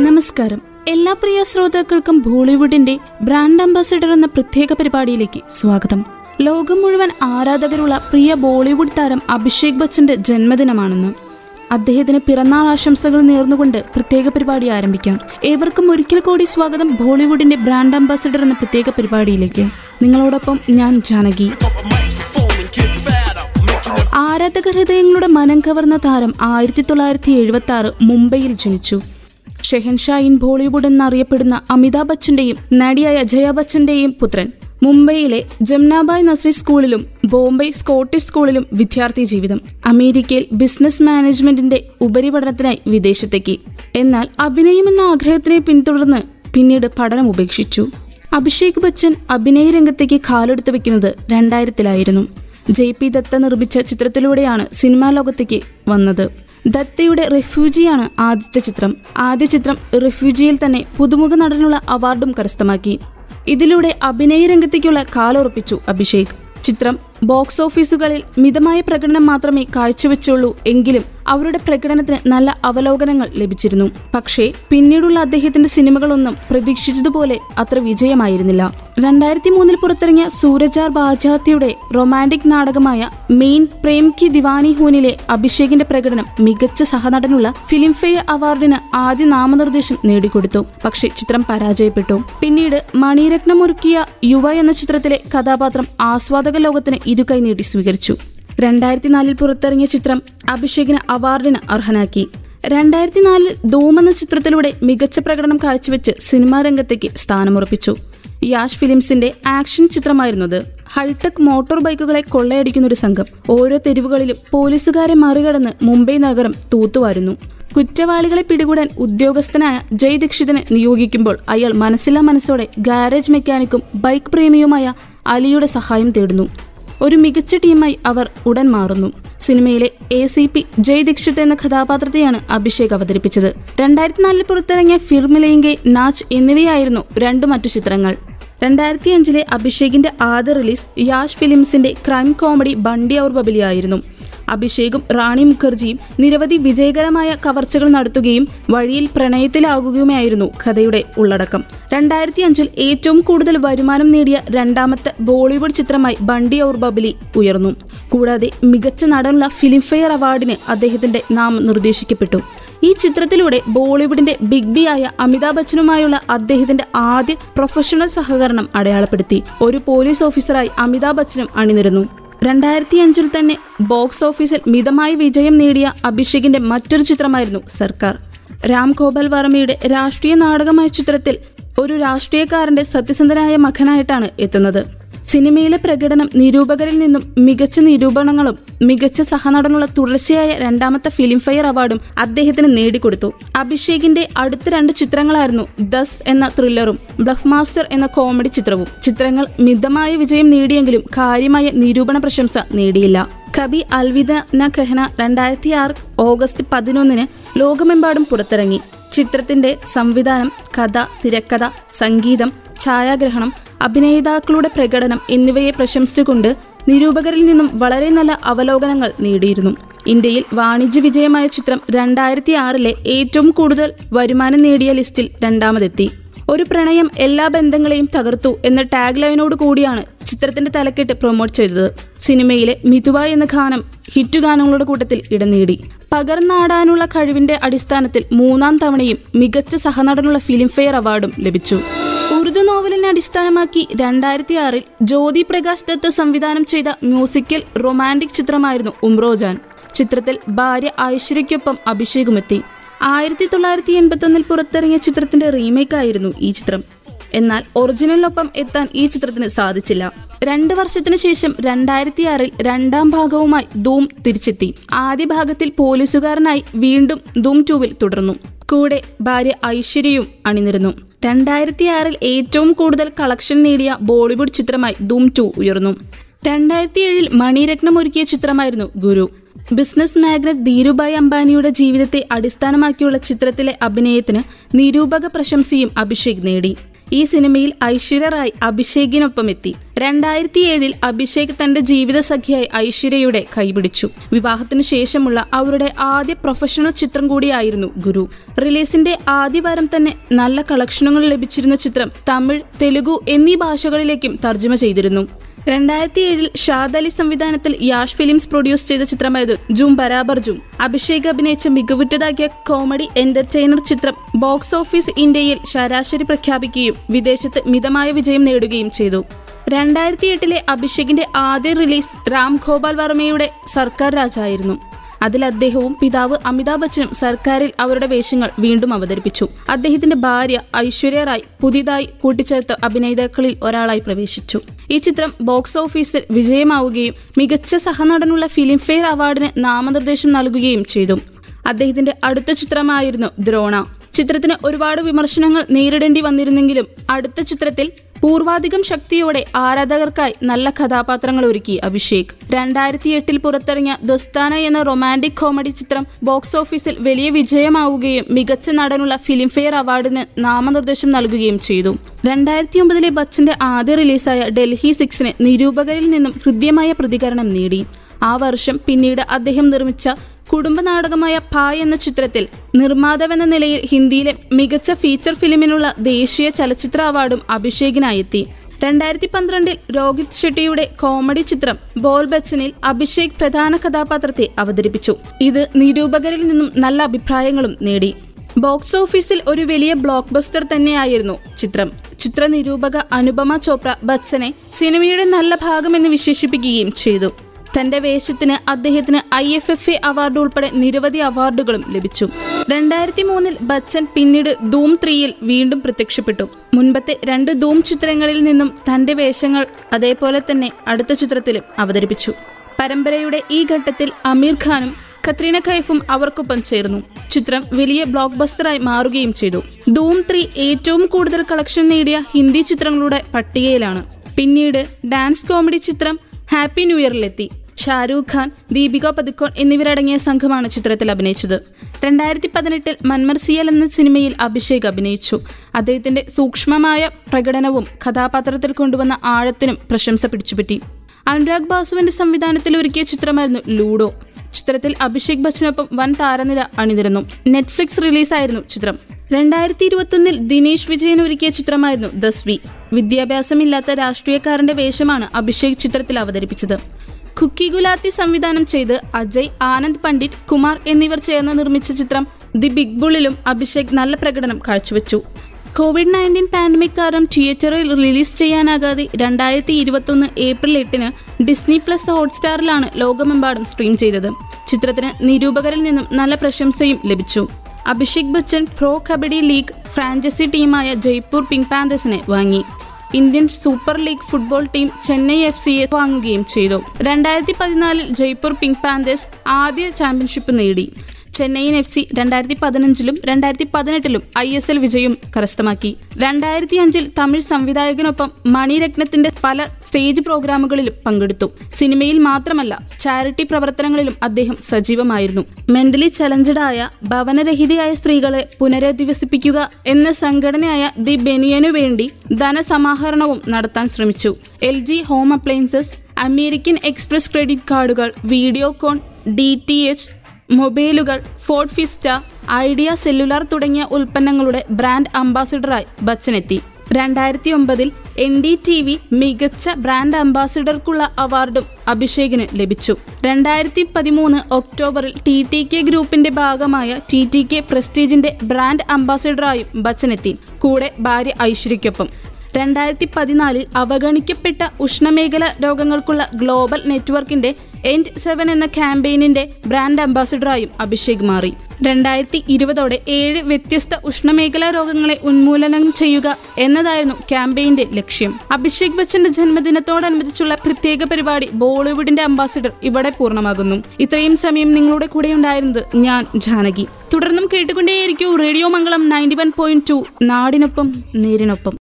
നമസ്കാരം. എല്ലാ പ്രിയ ശ്രോതാക്കൾക്കും ബോളിവുഡിന്റെ ബ്രാൻഡ് അംബാസിഡർ എന്ന പ്രത്യേക പരിപാടിയിലേക്ക് സ്വാഗതം. ലോകം മുഴുവൻ ആരാധകരുള്ള പ്രിയ ബോളിവുഡ് താരം അഭിഷേക് ബച്ചന്റെ ജന്മദിനമാണെന്ന്. അദ്ദേഹത്തിന് പിറന്നാൾ ആശംസകൾ നേർന്നുകൊണ്ട് പ്രത്യേക പരിപാടി ആരംഭിക്കാം. ഏവർക്കും ഒരിക്കൽ കൂടി സ്വാഗതം ബോളിവുഡിന്റെ ബ്രാൻഡ് അംബാസിഡർ എന്ന പ്രത്യേക പരിപാടിയിലേക്ക്. നിങ്ങളോടൊപ്പം ഞാൻ ജാനകി. ആരാധക ഹൃദയങ്ങളുടെ മനം കവർന്ന താരം ആയിരത്തി തൊള്ളായിരത്തി എഴുപത്തി ആറ് മുംബൈയിൽ ജനിച്ചു. ഷെഹൻഷാ ഇൻ ബോളിവുഡ് എന്നറിയപ്പെടുന്ന അമിതാഭ് ബച്ചന്റെയും നടിയായ ജയ ബച്ചന്റെയും പുത്രൻ. മുംബൈയിലെ ജംനാബായ് നസ്രി സ്കൂളിലും ബോംബെ സ്കോട്ടിഷ് സ്കൂളിലും വിദ്യാർത്ഥി ജീവിതം. അമേരിക്കയിൽ ബിസിനസ് മാനേജ്മെന്റിന്റെ ഉപരിപഠനത്തിനായി വിദേശത്തേക്ക്. എന്നാൽ അഭിനയം എന്ന ആഗ്രഹത്തിനെ പിന്തുടർന്ന് പിന്നീട് പഠനം ഉപേക്ഷിച്ചു. അഭിഷേക് ബച്ചൻ അഭിനയ രംഗത്തേക്ക് കാലെടുത്ത് വെക്കുന്നത് രണ്ടായിരത്തിലായിരുന്നു. ജെ പി ദത്ത നിർമ്മിച്ച ചിത്രത്തിലൂടെയാണ് സിനിമാ ലോകത്തേക്ക് വന്നത്. ദത്തയുടെ റെഫ്യൂജിയാണ് ആദ്യത്തെ ചിത്രം. ആദ്യ ചിത്രം റെഫ്യൂജിയിൽ തന്നെ പുതുമുഖ നടനുള്ള അവാർഡും കരസ്ഥമാക്കി. ഇതിലൂടെ അഭിനയ രംഗത്തേക്കുള്ള കാലുറപ്പിച്ചു അഭിഷേക്. ചിത്രം ബോക്സ് ഓഫീസുകളിൽ മിതമായ പ്രകടനം മാത്രമേ കാഴ്ചവെച്ചുള്ളൂ എങ്കിലും അവരുടെ പ്രകടനത്തിന് നല്ല അവലോകനങ്ങൾ ലഭിച്ചിരുന്നു. പക്ഷേ പിന്നീടുള്ള അദ്ദേഹത്തിന്റെ സിനിമകളൊന്നും പ്രതീക്ഷിച്ചതുപോലെ അത്ര വിജയമായിരുന്നില്ല. രണ്ടായിരത്തി മൂന്നിൽ പുറത്തിറങ്ങിയ സൂരജാർ ബാജാത്തിയുടെ റൊമാന്റിക് നാടകമായ മെയിൻ പ്രേം കി ദിവാനി ഹൂനിലെ അഭിഷേകിന്റെ പ്രകടനം മികച്ച സഹനടനുള്ള ഫിലിംഫെയർ അവാർഡിന് ആദ്യ നാമനിർദ്ദേശം നേടിക്കൊടുത്തു. പക്ഷേ ചിത്രം പരാജയപ്പെട്ടു. പിന്നീട് മണിരത്നം ഒരുക്കിയ യുവ എന്ന ചിത്രത്തിലെ കഥാപാത്രം ആസ്വാദക ലോകത്തിന് ഇരുകൈ നീട്ടി സ്വീകരിച്ചു. രണ്ടായിരത്തി നാലിൽ പുറത്തിറങ്ങിയ ചിത്രം അഭിഷേകിന് അവാർഡിന് അർഹനാക്കി. രണ്ടായിരത്തി നാലിൽ ധൂം എന്ന ചിത്രത്തിലൂടെ മികച്ച പ്രകടനം കാഴ്ചവെച്ച് സിനിമാ രംഗത്തേക്ക് സ്ഥാനമുറപ്പിച്ചു. യാഷ് ഫിലിംസിന്റെ ആക്ഷൻ ചിത്രമായിരുന്നത്. ഹൈടെക് മോട്ടോർ ബൈക്കുകളെ കൊള്ളയടിക്കുന്ന ഒരു സംഘം. ഓരോ തെരുവുകളിലും പോലീസുകാരെ മറികടന്ന് മുംബൈ നഗരം തൂത്തുവാരുന്നു. കുറ്റവാളികളെ പിടികൂടാൻ ഉദ്യോഗസ്ഥനായ ജയ് ദീക്ഷിതിനെ നിയോഗിക്കുമ്പോൾ അയാൾ മനസ്സിലാ മനസ്സോടെ ഗാരേജ് മെക്കാനിക്കും ബൈക്ക് പ്രേമിയുമായ അലിയുടെ സഹായം തേടുന്നു. ഒരു മികച്ച ടീമായി അവർ ഉടൻ മാറുന്നു. സിനിമയിലെ A C P Jai Dixit എന്ന കഥാപാത്രത്തെയാണ് അഭിഷേക് അവതരിപ്പിച്ചത്. രണ്ടായിരത്തി നാലിൽ പുറത്തിറങ്ങിയ ഫിർമിലയിങ്കെ നാച്ച് എന്നിവയായിരുന്നു രണ്ടു മറ്റു ചിത്രങ്ങൾ. രണ്ടായിരത്തി അഞ്ചിലെ അഭിഷേകിന്റെ ആദ്യ റിലീസ് യാഷ് ഫിലിംസിന്റെ ക്രൈം കോമഡി ബണ്ടി ഔർ ബബിലി ആയിരുന്നു അഭിഷേകും റാണി മുഖർജിയും നിരവധി വിജയകരമായ കവർച്ചകൾ നടത്തുകയും വഴിയിൽ പ്രണയത്തിലാകുകയുമായിരുന്നു കഥയുടെ ഉള്ളടക്കം. രണ്ടായിരത്തി അഞ്ചിൽ ഏറ്റവും കൂടുതൽ വരുമാനം നേടിയ രണ്ടാമത്തെ ബോളിവുഡ് ചിത്രമായി ബണ്ടി ഔർ ബബിലി ഉയർന്നു. കൂടാതെ മികച്ച നടനുള്ള ഫിലിംഫെയർ അവാർഡിന് അദ്ദേഹത്തിന്റെ നാമം നിർദ്ദേശിക്കപ്പെട്ടു. ഈ ചിത്രത്തിലൂടെ ബോളിവുഡിന്റെ ബിഗ് ബി ആയ അമിതാഭ് ബച്ചനുമായുള്ള അദ്ദേഹത്തിന്റെ ആദ്യ പ്രൊഫഷണൽ സഹകരണം അടയാളപ്പെടുത്തി. ഒരു പോലീസ് ഓഫീസറായി അമിതാഭ് ബച്ചനും അണിനിരുന്നു. രണ്ടായിരത്തി അഞ്ചിൽ തന്നെ ബോക്സ് ഓഫീസിൽ മിതമായ വിജയം നേടിയ അഭിഷേകിന്റെ മറ്റൊരു ചിത്രമായിരുന്നു സർക്കാർ. രാം ഗോപാൽ വർമ്മയുടെ രാഷ്ട്രീയ നാടകമായ ചിത്രത്തിൽ ഒരു രാഷ്ട്രീയക്കാരന്റെ സത്യസന്ധനായ മകനായിട്ടാണ് എത്തുന്നത്. സിനിമയിലെ പ്രകടനം നിരൂപകരിൽ നിന്നും മികച്ച നിരൂപണങ്ങളും മികച്ച സഹനടനുള്ള തുടർച്ചയായ രണ്ടാമത്തെ ഫിലിം ഫിലിംഫെയർ അവാർഡും അദ്ദേഹത്തിന് നേടിക്കൊടുത്തു. അഭിഷേകിന്റെ അടുത്ത രണ്ട് ചിത്രങ്ങളായിരുന്നു ദസ് എന്ന ത്രില്ലറും ബ്ലഫ് മാസ്റ്റർ എന്ന കോമഡി ചിത്രവും. ചിത്രങ്ങൾ മിതമായ വിജയം നേടിയെങ്കിലും കാര്യമായ നിരൂപണ പ്രശംസ നേടിയില്ല. കബി അൽവിദ ന കഹന രണ്ടായിരത്തി ആറ് ഓഗസ്റ്റ് പതിനൊന്നിന് ലോകമെമ്പാടും പുറത്തിറങ്ങി. ചിത്രത്തിന്റെ സംവിധാനം കഥ തിരക്കഥ സംഗീതം ഛായാഗ്രഹണം അഭിനേതാക്കളുടെ പ്രകടനം എന്നിവയെ പ്രശംസിച്ചുകൊണ്ട് നിരൂപകരിൽ നിന്നും വളരെ നല്ല അവലോകനങ്ങൾ നേടിയിരുന്നു. ഇന്ത്യയിൽ വാണിജ്യ വിജയമായ ചിത്രം രണ്ടായിരത്തി ആറിലെ ഏറ്റവും കൂടുതൽ വരുമാനം നേടിയ ലിസ്റ്റിൽ രണ്ടാമതെത്തി. ഒരു പ്രണയം എല്ലാ ബന്ധങ്ങളെയും തകർത്തു എന്ന ടാഗ് ലൈനോട് കൂടിയാണ് ചിത്രത്തിന്റെ തലക്കെട്ട് പ്രൊമോട്ട് ചെയ്തത്. സിനിമയിലെ മിഥുവ എന്ന ഗാനം ഹിറ്റ് ഗാനങ്ങളുടെ കൂട്ടത്തിൽ ഇടം നേടി. പകർന്നാടാനുള്ള കഴിവിന്റെ അടിസ്ഥാനത്തിൽ മൂന്നാം തവണയും മികച്ച സഹനടനുള്ള ഫിലിംഫെയർ അവാർഡും ലഭിച്ചു. ഉറുദു നോവലിനെ അടിസ്ഥാനമാക്കി രണ്ടായിരത്തി ആറിൽ ജ്യോതി പ്രകാശ് ദത്ത് സംവിധാനം ചെയ്ത മ്യൂസിക്കൽ റൊമാന്റിക് ചിത്രമായിരുന്നു ഉംറോജാൻ. ചിത്രത്തിൽ ഭാര്യ ഐശ്വര്യയ്ക്കൊപ്പം അഭിഷേകുമെത്തി. ആയിരത്തി തൊള്ളായിരത്തി എൺപത്തൊന്നിൽ പുറത്തിറങ്ങിയ ചിത്രത്തിന്റെ റീമേക്ക് ആയിരുന്നു ഈ ചിത്രം. എന്നാൽ ഒറിജിനലിനൊപ്പം എത്താൻ ഈ ചിത്രത്തിന് സാധിച്ചില്ല. രണ്ട് വർഷത്തിനു ശേഷം രണ്ടായിരത്തി ആറിൽ രണ്ടാം ഭാഗവുമായി ധൂം തിരിച്ചെത്തി. ആദ്യ ഭാഗത്തിൽ പോലീസുകാരനായി വീണ്ടും ധൂം ടൂവിൽ തുടർന്നു. കൂടെ ഭാര്യ ഐശ്വര്യയും അണിനിരുന്നു. രണ്ടായിരത്തി ആറിൽ ഏറ്റവും കൂടുതൽ കളക്ഷൻ നേടിയ ബോളിവുഡ് ചിത്രമായി ധൂം ടു ഉയർന്നു. രണ്ടായിരത്തി ഏഴിൽ മണിരത്നം ഒരുക്കിയ ചിത്രമായിരുന്നു ഗുരു. ബിസിനസ് മാഗ്നറ്റ് ധീരുഭായ് അംബാനിയുടെ ജീവിതത്തെ അടിസ്ഥാനമാക്കിയുള്ള ചിത്രത്തിലെ അഭിനയത്തിന് നിരൂപക പ്രശംസയും അഭിഷേക് നേടി. ഈ സിനിമയിൽ ഐശ്വര്യ റായ് അഭിഷേകിനൊപ്പം എത്തി രണ്ടായിരത്തി ഏഴിൽ അഭിഷേക് തന്റെ ജീവിത സഖിയായി ഐശ്വര്യയുടെ കൈപിടിച്ചു. വിവാഹത്തിനു ശേഷമുള്ള അവരുടെ ആദ്യ പ്രൊഫഷണൽ ചിത്രം കൂടിയായിരുന്നു ഗുരു. റിലീസിന്റെ ആദ്യ വാരം തന്നെ നല്ല കളക്ഷനുകൾ ലഭിച്ചിരുന്ന ചിത്രം തമിഴ് തെലുഗു എന്നീ ഭാഷകളിലേക്കും തർജമ ചെയ്തിരുന്നു. രണ്ടായിരത്തി ഏഴിൽ ഷാദ് അലി സംവിധാനത്തിൽ യാഷ് ഫിലിംസ് പ്രൊഡ്യൂസ് ചെയ്ത ചിത്രമായത് ജൂം ബരാബർ ജൂം. അഭിഷേക് അഭിനയിച്ച മികവുറ്റതാക്കിയ കോമഡി എന്റർടൈനർ ചിത്രം ബോക്സ് ഓഫീസ് ഇന്ത്യയിൽ ശരാശരി പ്രഖ്യാപിക്കുകയും വിദേശത്ത് മിതമായ വിജയം നേടുകയും ചെയ്തു. രണ്ടായിരത്തി എട്ടിലെ അഭിഷേകിന്റെ ആദ്യ റിലീസ് രാം ഗോപാൽ വർമ്മയുടെ സർക്കാർ രാജായിരുന്നു. അതിൽ അദ്ദേഹവും പിതാവ് അമിതാഭ് ബച്ചനും സർക്കാരിൽ അവരുടെ വേഷങ്ങൾ വീണ്ടും അവതരിപ്പിച്ചു. അദ്ദേഹത്തിന്റെ ഭാര്യ ഐശ്വര്യ റായ് പുതിയതായി കൂട്ടിച്ചേർത്ത അഭിനേതാക്കളിൽ ഒരാളായി പ്രവേശിച്ചു. ഈ ചിത്രം ബോക്സ് ഓഫീസിൽ വിജയമാവുകയും മികച്ച സഹനടനുള്ള ഫിലിംഫെയർ അവാർഡിന് നാമനിർദ്ദേശം നൽകുകയും ചെയ്തു. അദ്ദേഹത്തിന്റെ അടുത്ത ചിത്രമായിരുന്നു ദ്രോണ. ചിത്രത്തിന് ഒരുപാട് വിമർശനങ്ങൾ നേരിടേണ്ടി വന്നിരുന്നെങ്കിലും അടുത്ത ചിത്രത്തിൽ പൂർവാധികം ശക്തിയോടെ ആരാധകർക്കായി നല്ല കഥാപാത്രങ്ങൾ ഒരുക്കി അഭിഷേക്. രണ്ടായിരത്തി എട്ടിൽ പുറത്തിറങ്ങിയ ദോസ്താന എന്ന റൊമാന്റിക് കോമഡി ചിത്രം ബോക്സ് ഓഫീസിൽ വലിയ വിജയമാവുകയും മികച്ച നടനുള്ള ഫിലിംഫെയർ അവാർഡിന് നാമനിർദ്ദേശം നൽകുകയും ചെയ്തു. രണ്ടായിരത്തി ഒമ്പതിലെ ബച്ചന്റെ ആദ്യ റിലീസായ ഡൽഹി സിക്സിന് നിരൂപകരിൽ നിന്നും ഹൃദ്യമായ പ്രതികരണം നേടി. ആ വർഷം പിന്നീട് അദ്ദേഹം നിർമ്മിച്ച കുടുംബ നാടകമായ ഭായ് എന്ന ചിത്രത്തിൽ നിർമ്മാതാവെന്ന നിലയിൽ ഹിന്ദിയിലെ മികച്ച ഫീച്ചർ ഫിലിമിനുള്ള ദേശീയ ചലച്ചിത്ര അവാർഡും അഭിഷേകിനായെത്തി. രണ്ടായിരത്തി പന്ത്രണ്ടിൽ രോഹിത് ഷെട്ടിയുടെ കോമഡി ചിത്രം ബോൾ ബച്ചനിൽ അഭിഷേക് പ്രധാന കഥാപാത്രത്തെ അവതരിപ്പിച്ചു. ഇത് നിരൂപകരിൽ നിന്നും നല്ല അഭിപ്രായങ്ങളും നേടി. ബോക്സ് ഓഫീസിൽ ഒരു വലിയ ബ്ലോക്ക് ബസ്റ്റർ തന്നെയായിരുന്നു ചിത്രം. ചിത്ര നിരൂപക അനുപമ ചോപ്ര ബച്ചനെ സിനിമയുടെ നല്ല ഭാഗമെന്ന് വിശേഷിപ്പിക്കുകയും ചെയ്തു. തന്റെ വേഷത്തിന് അദ്ദേഹത്തിന് I F F A award ഉൾപ്പെടെ നിരവധി അവാർഡുകളും ലഭിച്ചു. രണ്ടായിരത്തി മൂന്നിൽ ബച്ചൻ പിന്നീട് ധൂം ത്രീയിൽ വീണ്ടും പ്രത്യക്ഷപ്പെട്ടു. മുൻപത്തെ രണ്ട് ധൂം ചിത്രങ്ങളിൽ നിന്നും തന്റെ വേഷങ്ങൾ അതേപോലെ തന്നെ അടുത്ത ചിത്രത്തിലും അവതരിപ്പിച്ചു. പരമ്പരയുടെ ഈ ഘട്ടത്തിൽ അമീർ ഖാനും കത്രീന കൈഫും അവർക്കൊപ്പം ചേർന്നു. ചിത്രം വലിയ ബ്ലോക്ക് ബസ്റ്ററായി മാറുകയും ചെയ്തു. ധൂം ത്രീ ഏറ്റവും കൂടുതൽ കളക്ഷൻ നേടിയ ഹിന്ദി ചിത്രങ്ങളുടെ പട്ടികയിലാണ്. പിന്നീട് ഡാൻസ് കോമഡി ചിത്രം ഹാപ്പി ന്യൂ ഇയറിലെത്തി. ഷാരൂഖ് ഖാൻ ദീപിക പതുക്കോൺ എന്നിവരടങ്ങിയ സംഘമാണ് ചിത്രത്തിൽ അഭിനയിച്ചത്. രണ്ടായിരത്തി പതിനെട്ടിൽ മൻമർസിയൽ എന്ന സിനിമയിൽ അഭിഷേക് അഭിനയിച്ചു. അദ്ദേഹത്തിന്റെ സൂക്ഷ്മമായ പ്രകടനവും കഥാപാത്രത്തിൽ കൊണ്ടുവന്ന ആഴത്തിനും പ്രശംസ പിടിച്ചുപറ്റി. അനുരാഗ് ബാസുവിന്റെ സംവിധാനത്തിൽ ഒരുക്കിയ ചിത്രമായിരുന്നു ലൂഡോ. ചിത്രത്തിൽ അഭിഷേക് ബച്ചനൊപ്പം വൻ താരനില അണിനിരുന്നു. നെറ്റ്ഫ്ലിക്സ് റിലീസായിരുന്നു ചിത്രം. രണ്ടായിരത്തി ഇരുപത്തൊന്നിൽ ദിനേശ് വിജയൻ ഒരുക്കിയ ചിത്രമായിരുന്നു ദസ്വി വിദ്യാഭ്യാസമില്ലാത്ത രാഷ്ട്രീയക്കാരന്റെ വേഷമാണ് അഭിഷേക് ചിത്രത്തിൽ അവതരിപ്പിച്ചത്. കുക്കി ഗുലാത്തി സംവിധാനം ചെയ്ത് അജയ് ആനന്ദ് പണ്ഡിറ്റ് കുമാർ എന്നിവർ ചേർന്ന് നിർമ്മിച്ച ചിത്രം ദി ബിഗ് ബുള്ളിലും അഭിഷേക് നല്ല പ്രകടനം കാഴ്ചവെച്ചു. കോവിഡ് നയന്റീൻ പാൻഡമിക് കാരണം തിയേറ്ററിൽ റിലീസ് ചെയ്യാനാകാതെ രണ്ടായിരത്തി ഇരുപത്തൊന്ന് ഏപ്രിൽ എട്ടിന് ഡിസ്നി പ്ലസ് ഹോട്ട്സ്റ്റാറിലാണ് ലോകമെമ്പാടും സ്ട്രീം ചെയ്തത്. ചിത്രത്തിന് നിരൂപകരിൽ നിന്നും നല്ല പ്രശംസയും ലഭിച്ചു. Abhishek Bachchan pro kabaddi league franchise ടീമായ ജയ്പൂർ പിങ്ക് പാന്തേഴ്സിനെ വാങ്ങി. Indian super league football team Chennai F സിയെ വാങ്ങുകയും ചെയ്തു. രണ്ടായിരത്തി പതിനാലിൽ ജയ്പൂർ പിങ്ക് പാന്തേഴ്സ് ആദ്യ ചാമ്പ്യൻഷിപ്പ് നേടി. ചെന്നൈയിൻ എഫ് സി രണ്ടായിരത്തി പതിനഞ്ചിലും രണ്ടായിരത്തി പതിനെട്ടിലും ഐ എസ് എൽ വിജയം കരസ്ഥമാക്കി. രണ്ടായിരത്തി അഞ്ചിൽ തമിഴ് സംവിധായകനൊപ്പം മണിരത്നത്തിന്റെ പല സ്റ്റേജ് പ്രോഗ്രാമുകളിലും പങ്കെടുത്തു. സിനിമയിൽ മാത്രമല്ല ചാരിറ്റി പ്രവർത്തനങ്ങളിലും അദ്ദേഹം സജീവമായിരുന്നു. മെന്റലി ചലഞ്ചഡായ ഭവനരഹിതയായ സ്ത്രീകളെ പുനരധിവസിപ്പിക്കുക എന്ന സംഘടനയായ ദി ബെനിയനു വേണ്ടി ധനസമാഹരണവും നടത്താൻ ശ്രമിച്ചു. L G home appliances American Express credit കാർഡുകൾ വീഡിയോകോൺ ഡി ടി എച്ച് മൊബൈലുകൾ ഫോർഡ് ഫിസ്റ്റ ഐഡിയ സെല്ലുലാർ തുടങ്ങിയ ഉൽപ്പന്നങ്ങളുടെ ബ്രാൻഡ് അംബാസിഡറായി ബച്ചൻ എത്തി രണ്ടായിരത്തി ഒമ്പതിൽ എൻ ഡി ടി വി മികച്ച ബ്രാൻഡ് അംബാസിഡർക്കുള്ള അവാർഡും അഭിഷേകിന് ലഭിച്ചു. രണ്ടായിരത്തി പതിമൂന്ന് ഒക്ടോബറിൽ ടി ടി കെ ഗ്രൂപ്പിന്റെ ഭാഗമായ ടി ടി കെ പ്രസ്റ്റീജിന്റെ ബ്രാൻഡ് അംബാസിഡറായും ബച്ചൻ എത്തി കൂടെ ഭാര്യ ഐശ്വര്യയ്ക്കൊപ്പം. രണ്ടായിരത്തി പതിനാലിൽ അവഗണിക്കപ്പെട്ട ഉഷ്ണമേഖല രോഗങ്ങൾക്കുള്ള ഗ്ലോബൽ നെറ്റ്വർക്കിന്റെ എൻഡ് സെവൻ എന്ന ക്യാമ്പയിനിന്റെ ബ്രാൻഡ് അംബാസിഡറായും അഭിഷേക് മാറി. രണ്ടായിരത്തി ഇരുപതോടെ ഏഴ് വ്യത്യസ്ത ഉഷ്ണമേഖലാ രോഗങ്ങളെ ഉന്മൂലനം ചെയ്യുക എന്നതായിരുന്നു ക്യാമ്പയിന്റെ ലക്ഷ്യം. അഭിഷേക് ബച്ചന്റെ ജന്മദിനത്തോടനുബന്ധിച്ചുള്ള പ്രത്യേക പരിപാടി ബോളിവുഡിന്റെ അംബാസിഡർ ഇവിടെ പൂർണമാകുന്നു. ഇത്രയും സമയം നിങ്ങളുടെ കൂടെ ഉണ്ടായിരുന്നത് ഞാൻ ജാനകി. തുടർന്നും കേട്ടുകൊണ്ടേയിരിക്കും radio Mangalam ninety one point two നാടിനൊപ്പം നേരിനൊപ്പം.